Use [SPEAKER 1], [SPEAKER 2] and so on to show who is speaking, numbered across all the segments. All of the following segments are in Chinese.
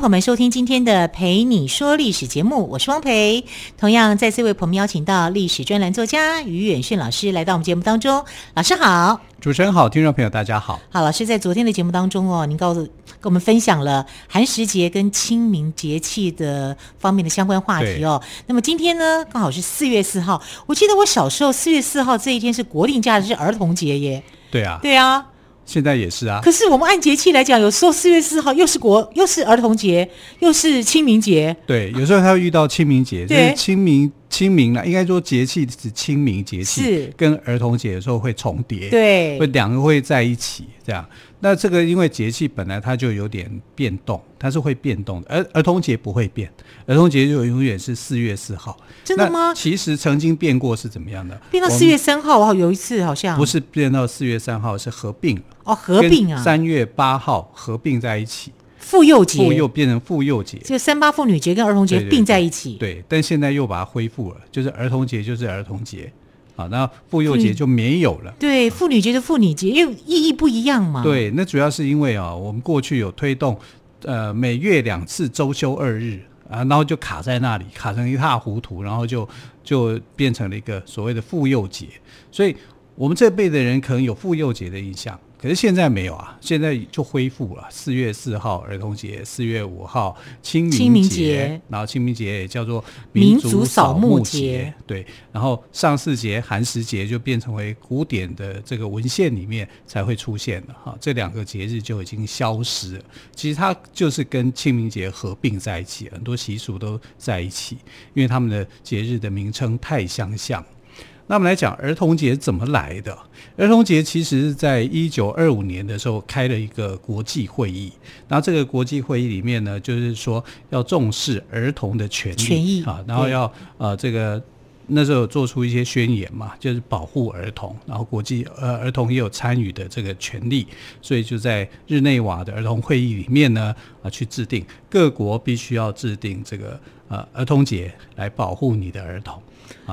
[SPEAKER 1] 朋友们收听今天的《陪你说历史》节目，我是汪培。同样再次为朋友们邀请到历史专栏作家于远逊老师来到我们节目当中。老师好，
[SPEAKER 2] 主持人好，听众朋友大家好。
[SPEAKER 1] 好，老师在昨天的节目当中哦，您告诉跟我们分享了寒食节跟清明节气的方面的相关话题哦。那么今天呢，刚好是四月四号。我记得我小时候四月四号这一天是国定假日，是儿童节耶。
[SPEAKER 2] 对啊，
[SPEAKER 1] 对啊。
[SPEAKER 2] 现在也是啊，
[SPEAKER 1] 可是我们按节气来讲，有时候四月四号又是国，又是儿童节，又是清明节。
[SPEAKER 2] 对，有时候他会遇到清明节，就是清明清明了，应该说节气是清明节气，是跟儿童节有时候会重叠，对，会两个会在一起这样。那这个因为节气本来它就有点变动，它是会变动的，而儿童节不会变，儿童节就永远是四月四号。
[SPEAKER 1] 真的吗？
[SPEAKER 2] 其实曾经变过是怎么样的？
[SPEAKER 1] 变到四月三号，我有一次好像
[SPEAKER 2] 不是变到四月三号，是合并
[SPEAKER 1] 哦，合并啊，
[SPEAKER 2] 三月八号合并在一起，
[SPEAKER 1] 妇幼节，
[SPEAKER 2] 妇幼变成妇幼节，
[SPEAKER 1] 就三八妇女节跟儿童节并在一起。
[SPEAKER 2] 对，对，对，对，但现在又把它恢复了，就是儿童节就是儿童节。好，那妇幼节就没有了。
[SPEAKER 1] 对，妇女节就妇女节，因为意义不一样嘛。
[SPEAKER 2] 对，那主要是因为啊，我们过去有推动，呃，每月两次周休二日啊，然后就卡在那里，卡成一塌糊涂，然后就就变成了一个所谓的妇幼节，所以我们这辈的人可能有妇幼节的印象。可是现在没有啊，现在就恢复了。四月四号儿童节，四月五号清明节，清明节，然后清明节也叫做民族扫墓节，对。然后上巳节、寒食节就变成为古典的这个文献里面才会出现的哈。这两个节日就已经消失了。其实它就是跟清明节合并在一起，很多习俗都在一起，因为他们的节日的名称太相像。那我们来讲儿童节怎么来的？儿童节其实是在一九二五年的时候开了一个国际会议，然后这个国际会议里面呢，就是说要重视儿童的权利，权益啊，然后要呃这个那时候做出一些宣言嘛，就是保护儿童，然后国际呃儿童也有参与的这个权利，所以就在日内瓦的儿童会议里面呢啊去制定各国必须要制定这个呃儿童节来保护你的儿童。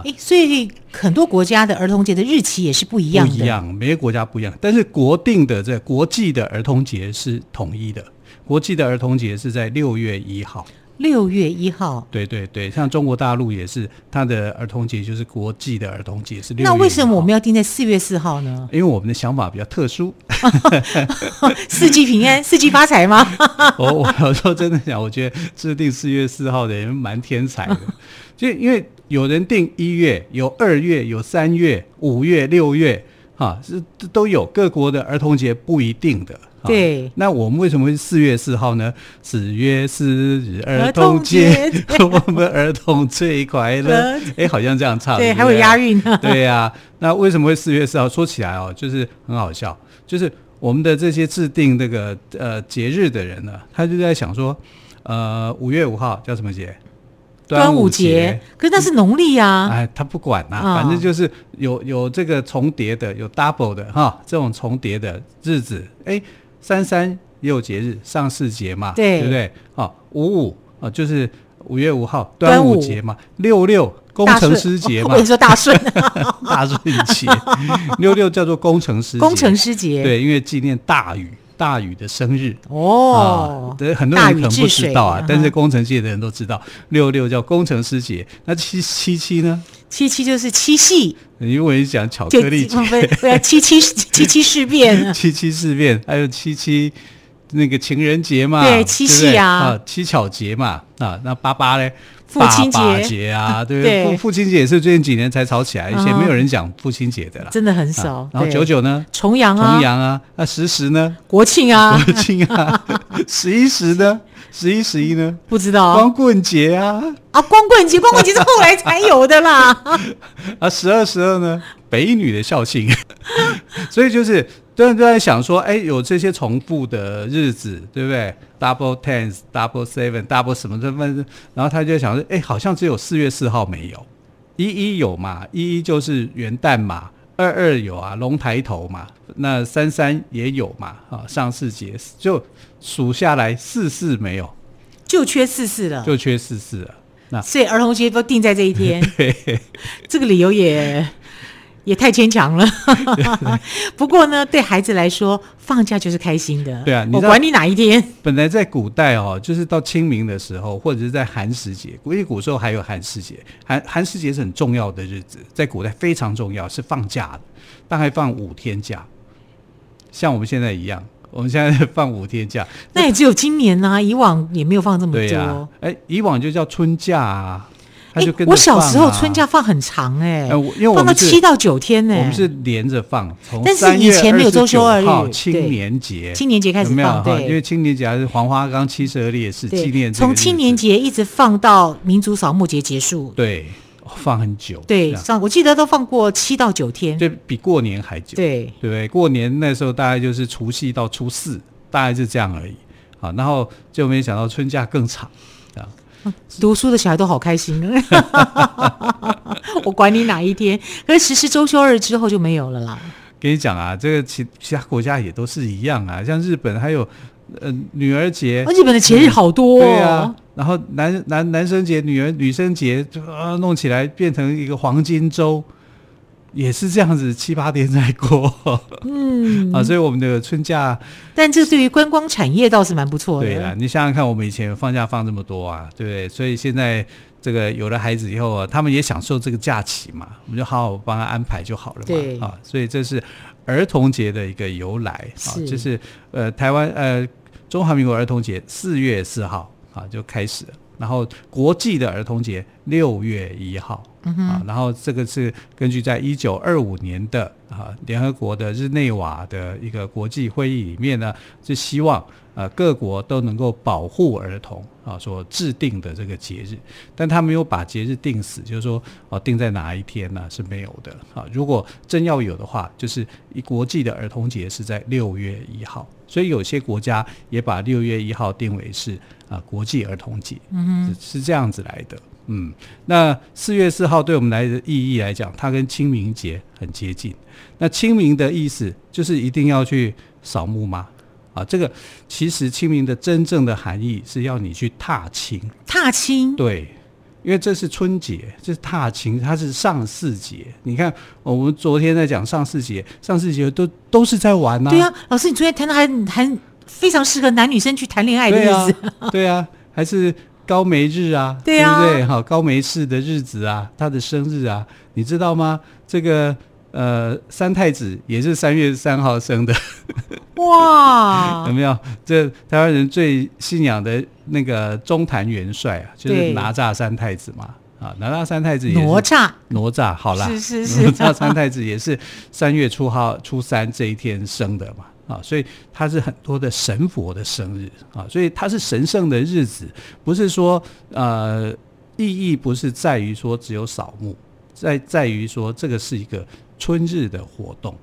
[SPEAKER 1] 诶，所以很多国家的儿童节的日期也是不一样的。
[SPEAKER 2] 不一样，每个国家不一样。但是国定的这国际的儿童节是统一的，国际的儿童节是在六月一号。
[SPEAKER 1] 六月一号，
[SPEAKER 2] 对对对，像中国大陆也是，它的儿童节就是国际的儿童节是六月。
[SPEAKER 1] 那为什么我们要定在四月四号呢？
[SPEAKER 2] 因为我们的想法比较特殊，
[SPEAKER 1] 四季平安，四季发财吗？
[SPEAKER 2] 我我有时候真的想，我觉得制定四月四号的人蛮天才的，就因为。有人定一月，有二月，有三月、五月、六月，哈，是都有。各国的儿童节不一定的。
[SPEAKER 1] 对。
[SPEAKER 2] 那我们为什么会四月四号呢？四月四日儿童节，我们儿童最快乐。哎、欸，好像这样唱。
[SPEAKER 1] 对，对还会押韵呢。
[SPEAKER 2] 对呀、啊。那为什么会四月四号？说起来哦，就是很好笑，就是我们的这些制定这个呃节日的人呢，他就在想说，呃，五月五号叫什么节？
[SPEAKER 1] 端午节，可是那是农历啊！
[SPEAKER 2] 哎，他不管呐、啊，反正就是有有这个重叠的，有 double 的哈，这种重叠的日子。哎，三三也有节日，上巳节嘛，对，对不对？啊，五五啊，就是五月五号端午节嘛。六六工程师节嘛，
[SPEAKER 1] 我跟你说大顺，
[SPEAKER 2] 大顺节。六六叫做工程师节，
[SPEAKER 1] 工程师节，
[SPEAKER 2] 对，因为纪念大禹。大禹的生日。
[SPEAKER 1] 哦，
[SPEAKER 2] 对、啊，很多人可能不知道啊，但是工程界的人都知道，六六叫工程师节。那七七七呢？
[SPEAKER 1] 七七就是七夕，
[SPEAKER 2] 因为你讲巧克力节，
[SPEAKER 1] 七七七七事变，
[SPEAKER 2] 七七事变，还有七七那个情人节嘛，
[SPEAKER 1] 对，七夕啊，啊，
[SPEAKER 2] 七巧节嘛，啊，那八八嘞。
[SPEAKER 1] 父亲节
[SPEAKER 2] 节啊，对不对？父父亲节也是最近几年才炒起来，以前没有人讲父亲节的啦，
[SPEAKER 1] 真的很少。
[SPEAKER 2] 然后九九呢？
[SPEAKER 1] 重阳啊，
[SPEAKER 2] 重阳啊。那十十呢？
[SPEAKER 1] 国庆啊，
[SPEAKER 2] 国庆啊。十一十呢？十一十一呢？
[SPEAKER 1] 不知道。
[SPEAKER 2] 光棍节啊，
[SPEAKER 1] 啊，光棍节，光棍节是后来才有的啦。
[SPEAKER 2] 啊，十二十二呢？北女的校庆，所以就是。都都在想说，哎，有这些重复的日子，对不对？Double Tens，Double Seven，Double 什么什么，然后他就想说，哎，好像只有四月四号没有，一一有嘛，一一就是元旦嘛，二二有啊，龙抬头嘛，那三三也有嘛，啊，上巳节就数下来四四没有，
[SPEAKER 1] 就缺四四了，
[SPEAKER 2] 就缺四四了。那
[SPEAKER 1] 所以儿童节都定在这一天，
[SPEAKER 2] 对，
[SPEAKER 1] 这个理由也。也太牵强了，不过呢，对孩子来说，放假就是开心的。
[SPEAKER 2] 对啊，
[SPEAKER 1] 我管你哪一天。
[SPEAKER 2] 本来在古代哦，就是到清明的时候，或者是在寒食节，因为古时候还有寒食节，寒寒食节是很重要的日子，在古代非常重要，是放假的，大概放五天假，像我们现在一样，我们现在放五天假，
[SPEAKER 1] 那也只有今年啊，以往也没有放这么多。对啊，
[SPEAKER 2] 哎，以往就叫春假啊。
[SPEAKER 1] 哎、欸，我小时候春假放很长哎、欸，因为放到七到九天呢、欸。
[SPEAKER 2] 我们是连着放，从
[SPEAKER 1] 但是以前没有周休二日，
[SPEAKER 2] 青年节，
[SPEAKER 1] 青年节开始放，对，
[SPEAKER 2] 因为青年节还是黄花岗七十二烈士纪念，
[SPEAKER 1] 从青年节一直放到民族扫墓节结束，
[SPEAKER 2] 对，放很久，
[SPEAKER 1] 对，上我记得都放过七到九天，
[SPEAKER 2] 就比过年还久，
[SPEAKER 1] 对，
[SPEAKER 2] 对不对？过年那时候大概就是除夕到初四，大概是这样而已，好，然后就没想到春假更长。
[SPEAKER 1] 啊 读书的小孩都好开心，我管你哪一天。可是实施周休二日之后就没有了啦。
[SPEAKER 2] 跟你讲啊，这个其其他国家也都是一样啊，像日本还有呃女儿节，
[SPEAKER 1] 日本的节日好多、哦嗯。对啊，然
[SPEAKER 2] 后男男男生节、女儿女生节就，啊弄起来变成一个黄金周。也是这样子，七八天在过，嗯 啊，所以我们的春假，
[SPEAKER 1] 但这对于观光产业倒是蛮不错的。
[SPEAKER 2] 对啊，你想想看，我们以前放假放这么多啊，对不对？所以现在这个有了孩子以后啊，他们也享受这个假期嘛，我们就好好帮他安排就好了嘛。
[SPEAKER 1] 对
[SPEAKER 2] 啊，所以这是儿童节的一个由来啊，就是呃，台湾呃，中华民国儿童节四月四号啊就开始了。然后国际的儿童节六月一号，啊，然后这个是根据在一九二五年的啊联合国的日内瓦的一个国际会议里面呢，是希望呃各国都能够保护儿童啊所制定的这个节日，但他没有把节日定死，就是说哦定在哪一天呢，是没有的啊。如果真要有的话，就是一国际的儿童节是在六月一号，所以有些国家也把六月一号定为是。啊，国际儿童节，嗯，是这样子来的，嗯，那四月四号对我们来的意义来讲，它跟清明节很接近。那清明的意思就是一定要去扫墓吗？啊，这个其实清明的真正的含义是要你去踏青，
[SPEAKER 1] 踏青，
[SPEAKER 2] 对，因为这是春节，这是踏青，它是上巳节。你看，我们昨天在讲上巳节，上巳节都都是在玩呐、啊。
[SPEAKER 1] 对啊，老师，你昨天谈的还还。非常适合男女生去谈恋爱的日子，
[SPEAKER 2] 对啊，对啊，还是高梅日啊，
[SPEAKER 1] 对啊，
[SPEAKER 2] 对不对？好，高梅氏的日子啊，他的生日啊，你知道吗？这个呃，三太子也是三月三号生的，
[SPEAKER 1] 哇，
[SPEAKER 2] 有没有？这台湾人最信仰的那个中坛元帅啊，就是哪吒三太子嘛，啊，哪吒三太子也是
[SPEAKER 1] 哪吒，
[SPEAKER 2] 哪吒，好啦，
[SPEAKER 1] 是是是，
[SPEAKER 2] 哪吒三太子也是三月初号初三这一天生的嘛。啊，所以他是很多的神佛的生日啊，所以他是神圣的日子，不是说呃意义不是在于说只有扫墓，在在于说这个是一个春日的活动。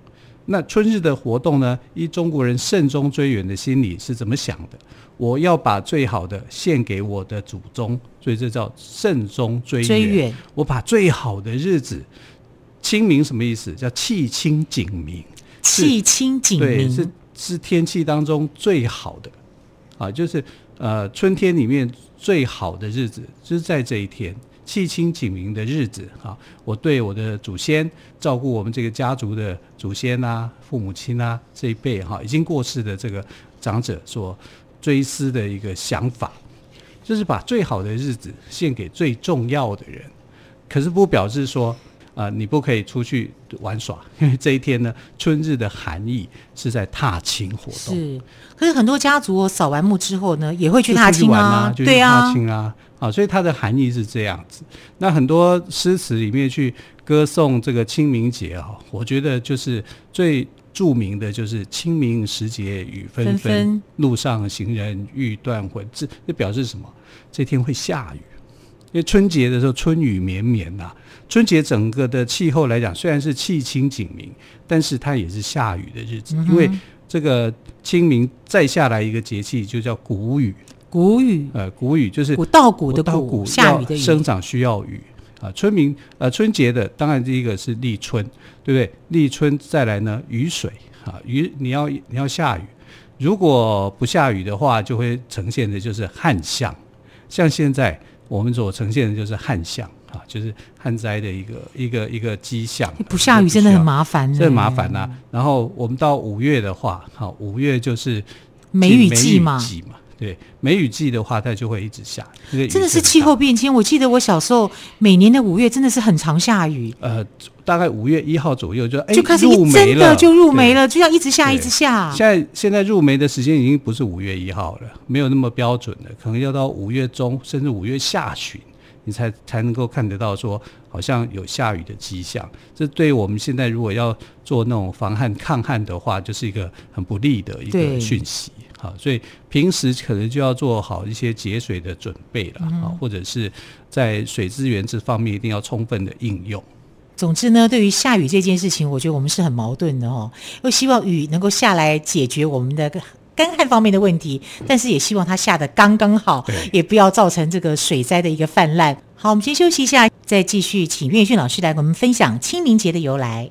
[SPEAKER 2] 那春日的活动呢，依中国人慎终追远的心理是怎么想的？我要把最好的献给我的祖宗，所以这叫慎终追远。追远，我把最好的日子，清明什么意思？叫气清景明。
[SPEAKER 1] 气清景明，
[SPEAKER 2] 对，是是天气当中最好的啊，就是呃春天里面最好的日子，就是在这一天气清景明的日子啊。我对我的祖先，照顾我们这个家族的祖先啊、父母亲啊这一辈哈、啊，已经过世的这个长者所追思的一个想法，就是把最好的日子献给最重要的人，可是不表示说。啊、呃，你不可以出去玩耍，因为这一天呢，春日的含义是在踏青活动。
[SPEAKER 1] 是，可是很多家族扫完墓之后呢，也会去踏青啊，
[SPEAKER 2] 啊就去踏青啊，啊，所以它的含义是这样子。那很多诗词里面去歌颂这个清明节啊，我觉得就是最著名的就是“清明时节雨纷纷，路上行人欲断魂”，这这表示什么？这天会下雨。因为春节的时候春雨绵绵呐，春节整个的气候来讲，虽然是气清景明，但是它也是下雨的日子。嗯、因为这个清明再下来一个节气就叫谷雨，
[SPEAKER 1] 谷雨，
[SPEAKER 2] 呃，谷雨就是
[SPEAKER 1] 谷稻谷的谷，下雨的雨，
[SPEAKER 2] 生长需要雨，啊，春明呃春节的当然第一个是立春，对不对？立春再来呢雨水啊雨你要你要下雨，如果不下雨的话，就会呈现的就是旱象。像现在我们所呈现的就是旱象啊，就是旱灾的一个一个一个迹象。
[SPEAKER 1] 不下雨真的很麻烦，
[SPEAKER 2] 这很麻烦呐、啊。然后我们到五月的话，好，五月就是
[SPEAKER 1] 梅雨季嘛。
[SPEAKER 2] 对，梅雨季的话，它就会一直下。
[SPEAKER 1] 真的是气候变迁。我记得我小时候，每年的五月真的是很常下雨。
[SPEAKER 2] 呃，大概五月一号左右就哎，
[SPEAKER 1] 就开始一真的就入梅了，就要一直下，一直下。
[SPEAKER 2] 现在现在入梅的时间已经不是五月一号了，没有那么标准了，可能要到五月中甚至五月下旬，你才才能够看得到说好像有下雨的迹象。这对于我们现在如果要做那种防旱抗旱的话，就是一个很不利的一个讯息。啊，所以平时可能就要做好一些节水的准备了啊，或者是在水资源这方面一定要充分的应用。
[SPEAKER 1] 总之呢，对于下雨这件事情，我觉得我们是很矛盾的哦，又希望雨能够下来解决我们的干旱方面的问题，但是也希望它下的刚刚好，也不要造成这个水灾的一个泛滥。好，我们先休息一下，再继续请岳训老师来给我们分享清明节的由
[SPEAKER 3] 来。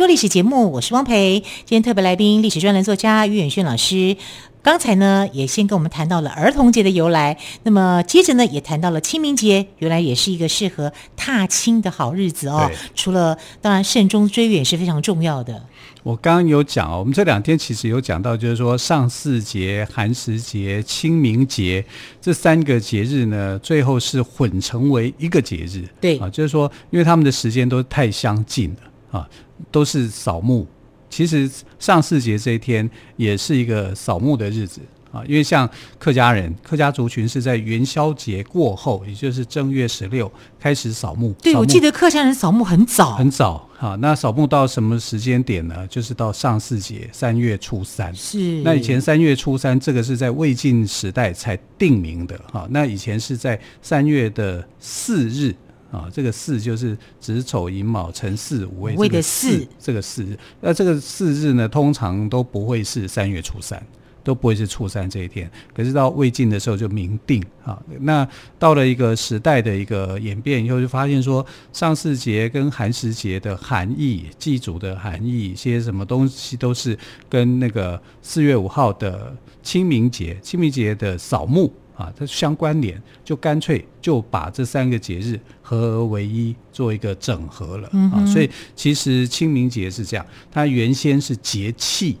[SPEAKER 1] 说历史节目，我是汪培。今天特别来宾，历史专栏作家于远轩老师。刚才呢，也先跟我们谈到了儿童节的由来。那么接着呢，也谈到了清明节，原来也是一个适合踏青的好日子哦。除了当然慎终追远是非常重要的。
[SPEAKER 2] 我刚刚有讲哦，我们这两天其实有讲到，就是说上巳节、寒食节、清明节这三个节日呢，最后是混成为一个节日。
[SPEAKER 1] 对
[SPEAKER 2] 啊，就是说，因为他们的时间都太相近了啊。都是扫墓，其实上巳节这一天也是一个扫墓的日子啊，因为像客家人，客家族群是在元宵节过后，也就是正月十六开始扫墓。对，
[SPEAKER 1] 我记得客家人扫墓很早，
[SPEAKER 2] 很早啊。那扫墓到什么时间点呢？就是到上巳节三月初三。
[SPEAKER 1] 是。
[SPEAKER 2] 那以前三月初三这个是在魏晋时代才定名的哈。那以前是在三月的四日。啊，这个巳就是子丑寅卯辰巳午未的巳，这个巳日。那这个巳日呢，通常都不会是三月初三，都不会是初三这一天。可是到魏晋的时候就明定啊。那到了一个时代的一个演变以后，就发现说上巳节跟寒食节的含义、祭祖的含义，一些什么东西都是跟那个四月五号的清明节、清明节的扫墓。啊，它相关联，就干脆就把这三个节日合而为一，做一个整合了啊。所以其实清明节是这样，它原先是节气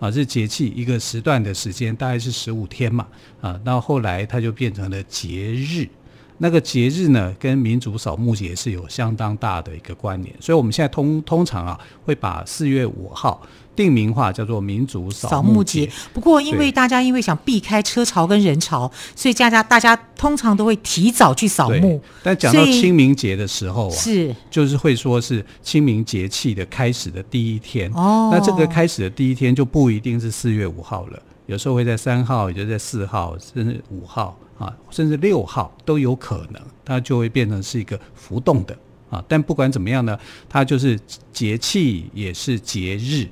[SPEAKER 2] 啊，是节气一个时段的时间，大概是十五天嘛啊。到后来它就变成了节日，那个节日呢，跟民族扫墓节是有相当大的一个关联。所以我们现在通通常啊，会把四月五号。定名化叫做民族扫墓节，
[SPEAKER 1] 不过因为大家因为想避开车潮跟人潮，所以大家大家通常都会提早去扫墓。
[SPEAKER 2] 但讲到清明节的时候啊，
[SPEAKER 1] 是
[SPEAKER 2] 就是会说是清明节气的开始的第一天。哦，那这个开始的第一天就不一定是四月五号了，有时候会在三号，也就在四号，甚至五号啊，甚至六号都有可能，它就会变成是一个浮动的啊。但不管怎么样呢，它就是节气也是节日。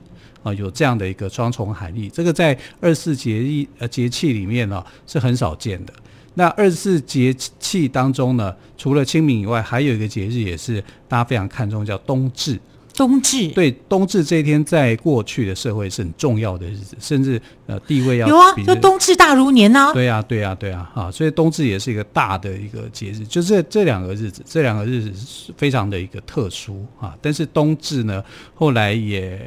[SPEAKER 2] 啊，有这样的一个双重含义，这个在二十四节呃节气里面呢、是很少见的。那二十四节气当中呢，除了清明以外，还有一个节日也是大家非常看重，叫冬至。
[SPEAKER 1] 冬至
[SPEAKER 2] 对，冬至这一天在过去的社会是很重要的日子，甚至呃地位要
[SPEAKER 1] 有啊，就冬至大如年呢、啊。
[SPEAKER 2] 对呀、啊，对呀、啊，对啊，啊，所以冬至也是一个大的一个节日，就这这两个日子，这两个日子是非常的一个特殊啊。但是冬至呢，后来也。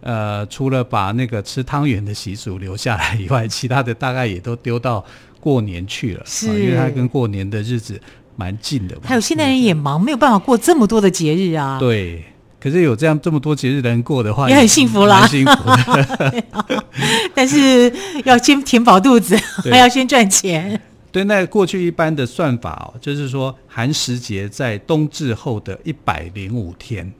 [SPEAKER 2] 呃，除了把那个吃汤圆的习俗留下来以外，其他的大概也都丢到过年去了，
[SPEAKER 1] 是，
[SPEAKER 2] 啊、因为它跟过年的日子蛮近的嘛。
[SPEAKER 1] 还有现代人也忙，没有办法过这么多的节日啊。
[SPEAKER 2] 对，可是有这样这么多节日的人过的话，
[SPEAKER 1] 也很幸福啦，
[SPEAKER 2] 幸福的。
[SPEAKER 1] 但是要先填饱肚子，还要先赚钱。
[SPEAKER 2] 对，那过去一般的算法哦，就是说寒食节在冬至后的一百零五天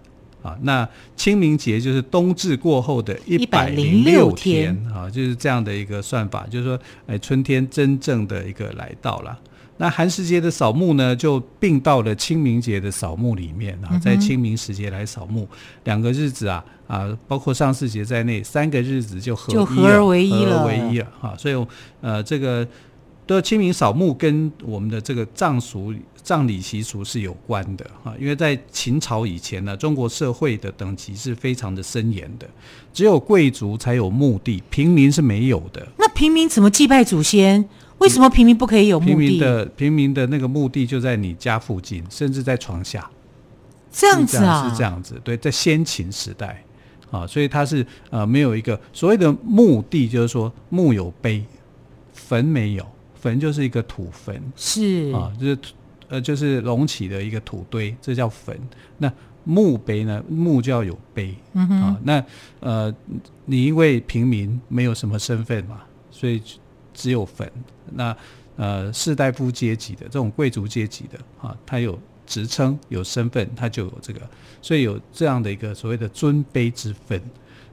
[SPEAKER 2] 啊，那清明节就是冬至过后的一百零六天啊，就是这样的一个算法，就是说，哎，春天真正的一个来到了。那寒食节的扫墓呢，就并到了清明节的扫墓里面啊，在清明时节来扫墓，嗯、两个日子啊啊，包括上巳节在内，三个日子就合
[SPEAKER 1] 就合而为一了，
[SPEAKER 2] 合而为一了哈。所以呃，这个。的清明扫墓跟我们的这个葬俗、葬礼习俗是有关的哈，因为在秦朝以前呢，中国社会的等级是非常的森严的，只有贵族才有墓地，平民是没有的。
[SPEAKER 1] 那平民怎么祭拜祖先？为什么平民不可以有墓地？
[SPEAKER 2] 平民的平民的那个墓地就在你家附近，甚至在床下。
[SPEAKER 1] 这样子啊？
[SPEAKER 2] 是这样子，对，在先秦时代啊，所以它是呃没有一个所谓的墓地，就是说墓有碑，坟没有。坟就是一个土坟，
[SPEAKER 1] 是
[SPEAKER 2] 啊，就是呃，就是隆起的一个土堆，这叫坟。那墓碑呢？墓就要有碑，嗯哼啊。那呃，你因为平民没有什么身份嘛，所以只有坟。那呃，士大夫阶级的这种贵族阶级的啊，他有职称、有身份，他就有这个，所以有这样的一个所谓的尊卑之分。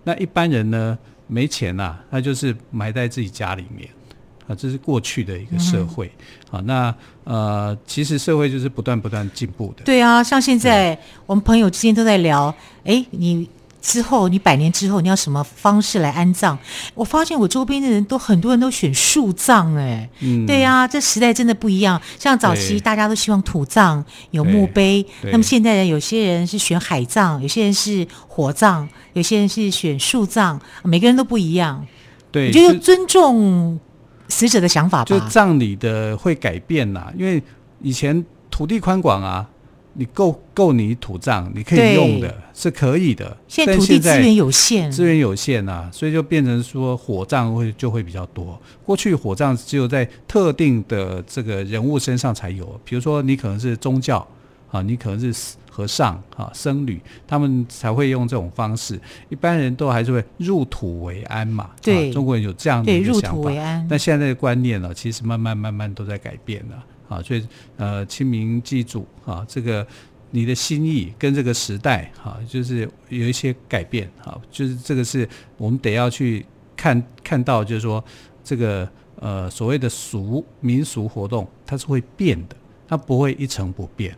[SPEAKER 2] 那一般人呢，没钱呐、啊，他就是埋在自己家里面。啊，这是过去的一个社会，好、嗯，那呃，其实社会就是不断不断进步的。
[SPEAKER 1] 对啊，像现在我们朋友之间都在聊，哎，你之后你百年之后你要什么方式来安葬？我发现我周边的人都很多人都选树葬，哎，嗯，对呀、啊，这时代真的不一样。像早期大家都希望土葬有墓碑，那么现在人有些人是选海葬，有些人是火葬，有些人是选树葬，每个人都不一样。
[SPEAKER 2] 对，
[SPEAKER 1] 我觉得尊重。死者的想法吧，
[SPEAKER 2] 就葬礼的会改变呐，因为以前土地宽广啊，你够够你土葬，你可以用的，是可以的。
[SPEAKER 1] 现在土地资源有限，
[SPEAKER 2] 资源有限啊，所以就变成说火葬会就会比较多。过去火葬只有在特定的这个人物身上才有，比如说你可能是宗教啊，你可能是。和尚啊，僧侣，他们才会用这种方式。一般人都还是会入土为安嘛。
[SPEAKER 1] 对，
[SPEAKER 2] 啊、中国人有这样的一个想法。
[SPEAKER 1] 入土为安。
[SPEAKER 2] 但现在的观念呢，其实慢慢慢慢都在改变了啊。所以呃，清明祭祖啊，这个你的心意跟这个时代啊，就是有一些改变啊。就是这个是我们得要去看看到，就是说这个呃所谓的俗民俗活动，它是会变的，它不会一成不变。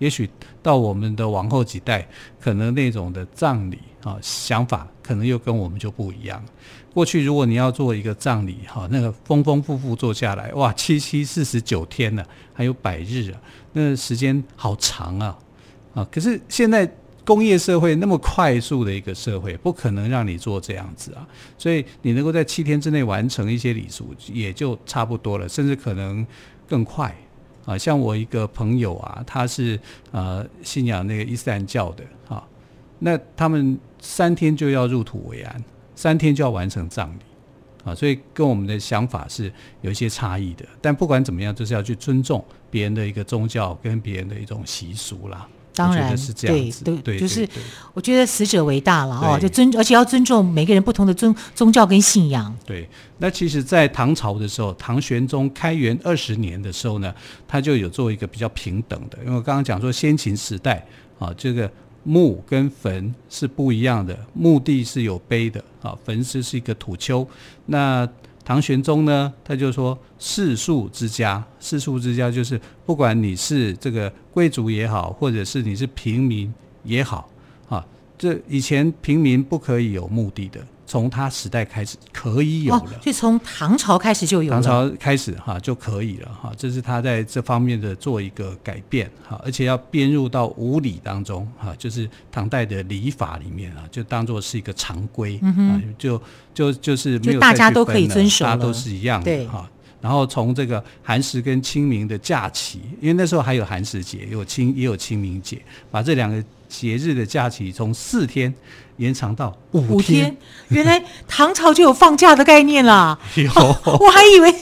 [SPEAKER 2] 也许到我们的往后几代，可能那种的葬礼啊想法，可能又跟我们就不一样。过去如果你要做一个葬礼哈，那个丰丰富富做下来，哇，七七四十九天呢，还有百日啊，那时间好长啊啊！可是现在工业社会那么快速的一个社会，不可能让你做这样子啊，所以你能够在七天之内完成一些礼俗，也就差不多了，甚至可能更快。啊，像我一个朋友啊，他是呃信仰那个伊斯兰教的啊，那他们三天就要入土为安，三天就要完成葬礼啊，所以跟我们的想法是有一些差异的。但不管怎么样，就是要去尊重别人的一个宗教跟别人的一种习俗啦。
[SPEAKER 1] 当然
[SPEAKER 2] 是这样子，
[SPEAKER 1] 对对，就是我觉得死者为大了哦，就尊，而且要尊重每个人不同的宗宗教跟信仰。
[SPEAKER 2] 对，那其实，在唐朝的时候，唐玄宗开元二十年的时候呢，他就有做一个比较平等的，因为我刚刚讲说先秦时代啊，这个墓跟坟是不一样的，墓地是有碑的啊，坟是是一个土丘，那。唐玄宗呢，他就说世庶之家，世庶之家就是不管你是这个贵族也好，或者是你是平民也好，啊，这以前平民不可以有目的的。从他时代开始可以有了，
[SPEAKER 1] 所以从唐朝开始就有了。
[SPEAKER 2] 唐朝开始哈就可以了哈，这是他在这方面的做一个改变哈，而且要编入到五礼当中哈，就是唐代的礼法里面啊，就当做是一个常规啊，就就就是没有
[SPEAKER 1] 大家都可以遵守，
[SPEAKER 2] 大家都是一样的哈。然后从这个寒食跟清明的假期，因为那时候还有寒食节，有清也有清明节，把这两个节日的假期从四天延长到五天。
[SPEAKER 1] 原来唐朝就有放假的概念啦！
[SPEAKER 2] 有、
[SPEAKER 1] 哦，我还以为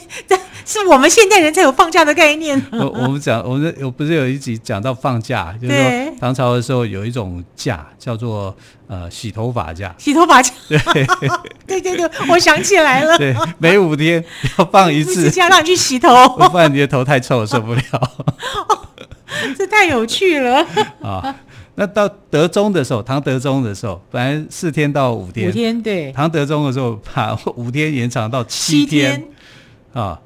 [SPEAKER 1] 是我们现代人才有放假的概念。
[SPEAKER 2] 我我们讲，我们有不是有一集讲到放假，就是说唐朝的时候有一种假叫做呃洗头发假。
[SPEAKER 1] 洗头发假，
[SPEAKER 2] 对
[SPEAKER 1] 对对对，我想起来了。
[SPEAKER 2] 对，每五天要放一次
[SPEAKER 1] 假，让你去洗头，
[SPEAKER 2] 不然你的头太臭受不了。
[SPEAKER 1] 哦、这太有趣了
[SPEAKER 2] 啊！那到德宗的时候，唐德宗的时候，本来四天到五天，
[SPEAKER 1] 五天对。
[SPEAKER 2] 唐德宗的时候，把五天延长到七天，啊。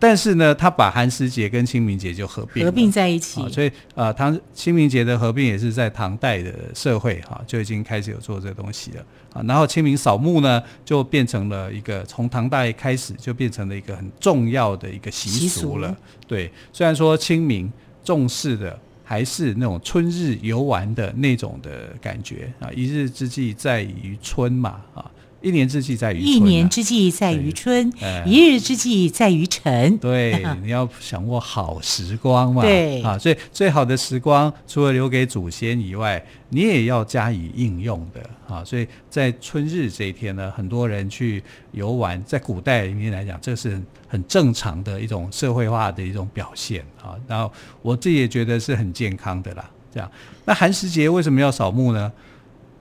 [SPEAKER 2] 但是呢，他把寒食节跟清明节就合并合
[SPEAKER 1] 并在一起，
[SPEAKER 2] 所以啊，唐清明节的合并也是在唐代的社会哈、啊，就已经开始有做这个东西了啊。然后清明扫墓呢，就变成了一个从唐代开始就变成了一个很重要的一个习俗了。对，虽然说清明重视的还是那种春日游玩的那种的感觉啊，一日之计在于春嘛啊。一年之计在于春、啊，
[SPEAKER 1] 一年之计在于春，一日之计在于晨。
[SPEAKER 2] 对，你要掌握好时光嘛。
[SPEAKER 1] 对
[SPEAKER 2] 啊，所以最好的时光，除了留给祖先以外，你也要加以应用的啊。所以在春日这一天呢，很多人去游玩，在古代里面来讲，这是很正常的一种社会化的一种表现啊。然后我自己也觉得是很健康的啦。这样，那寒食节为什么要扫墓呢？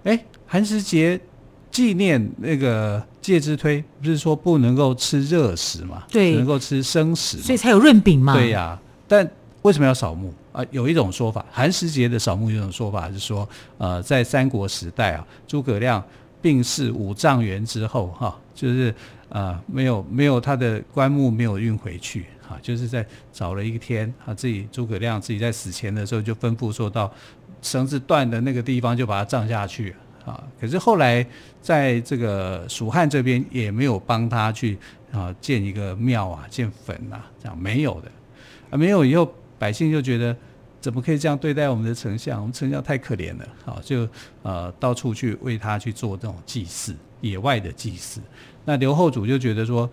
[SPEAKER 2] 哎，寒食节。纪念那个介之推，不是说不能够吃热食嘛？
[SPEAKER 1] 对，
[SPEAKER 2] 只能够吃生食，
[SPEAKER 1] 所以才有润饼嘛。
[SPEAKER 2] 对呀、啊，但为什么要扫墓啊？有一种说法，寒食节的扫墓有一种说法是说，呃，在三国时代啊，诸葛亮病逝五丈原之后，哈、啊，就是呃，没有没有他的棺木没有运回去，哈、啊，就是在找了一天，他、啊、自己诸葛亮自己在死前的时候就吩咐说到绳子断的那个地方就把它葬下去。啊，可是后来在这个蜀汉这边也没有帮他去啊建一个庙啊建坟啊，这样没有的啊，没有以后百姓就觉得怎么可以这样对待我们的丞相？我们丞相太可怜了，好就呃到处去为他去做这种祭祀，野外的祭祀。那刘后主就觉得说，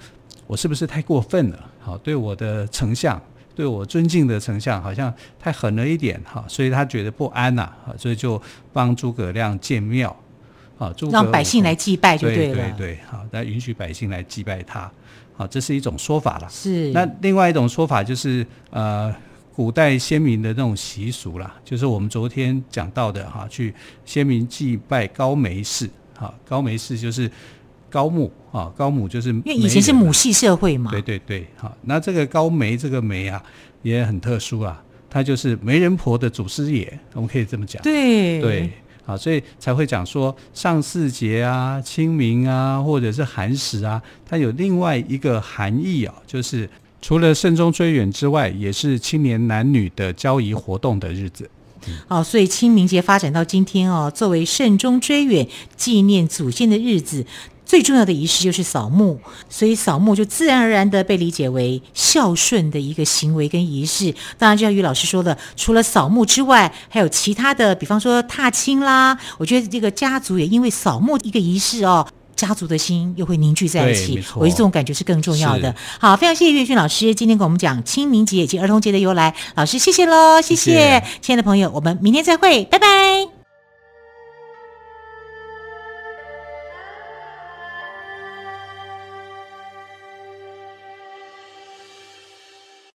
[SPEAKER 2] 我是不是太过分了？好，对我的丞相。对我尊敬的丞相好像太狠了一点哈，所以他觉得不安呐，啊，所以就帮诸葛亮建庙，啊，
[SPEAKER 1] 让百姓来祭拜就对了，
[SPEAKER 2] 对对对，好，来允许百姓来祭拜他，好，这是一种说法了。
[SPEAKER 1] 是。
[SPEAKER 2] 那另外一种说法就是，呃，古代先民的那种习俗啦，就是我们昨天讲到的哈，去先民祭拜高梅氏，哈，高梅氏就是。高木啊，高母就是因
[SPEAKER 1] 为以前是母系社会嘛。
[SPEAKER 2] 对对对，好，那这个高梅这个梅啊，也很特殊啊，它就是媒人婆的祖师爷，我们可以这么讲。
[SPEAKER 1] 对
[SPEAKER 2] 对，好，所以才会讲说上巳节啊、清明啊，或者是寒食啊，它有另外一个含义啊，就是除了慎终追远之外，也是青年男女的交谊活动的日子。
[SPEAKER 1] 好，所以清明节发展到今天哦，作为慎终追远、纪念祖先的日子。最重要的仪式就是扫墓，所以扫墓就自然而然的被理解为孝顺的一个行为跟仪式。当然，就像于老师说的，除了扫墓之外，还有其他的，比方说踏青啦。我觉得这个家族也因为扫墓一个仪式哦，家族的心又会凝聚在一起。我觉得这种感觉是更重要的。好，非常谢谢岳勋老师今天跟我们讲清明节以及儿童节的由来。老师，谢谢喽，谢谢亲爱的朋友，我们明天再会，拜拜。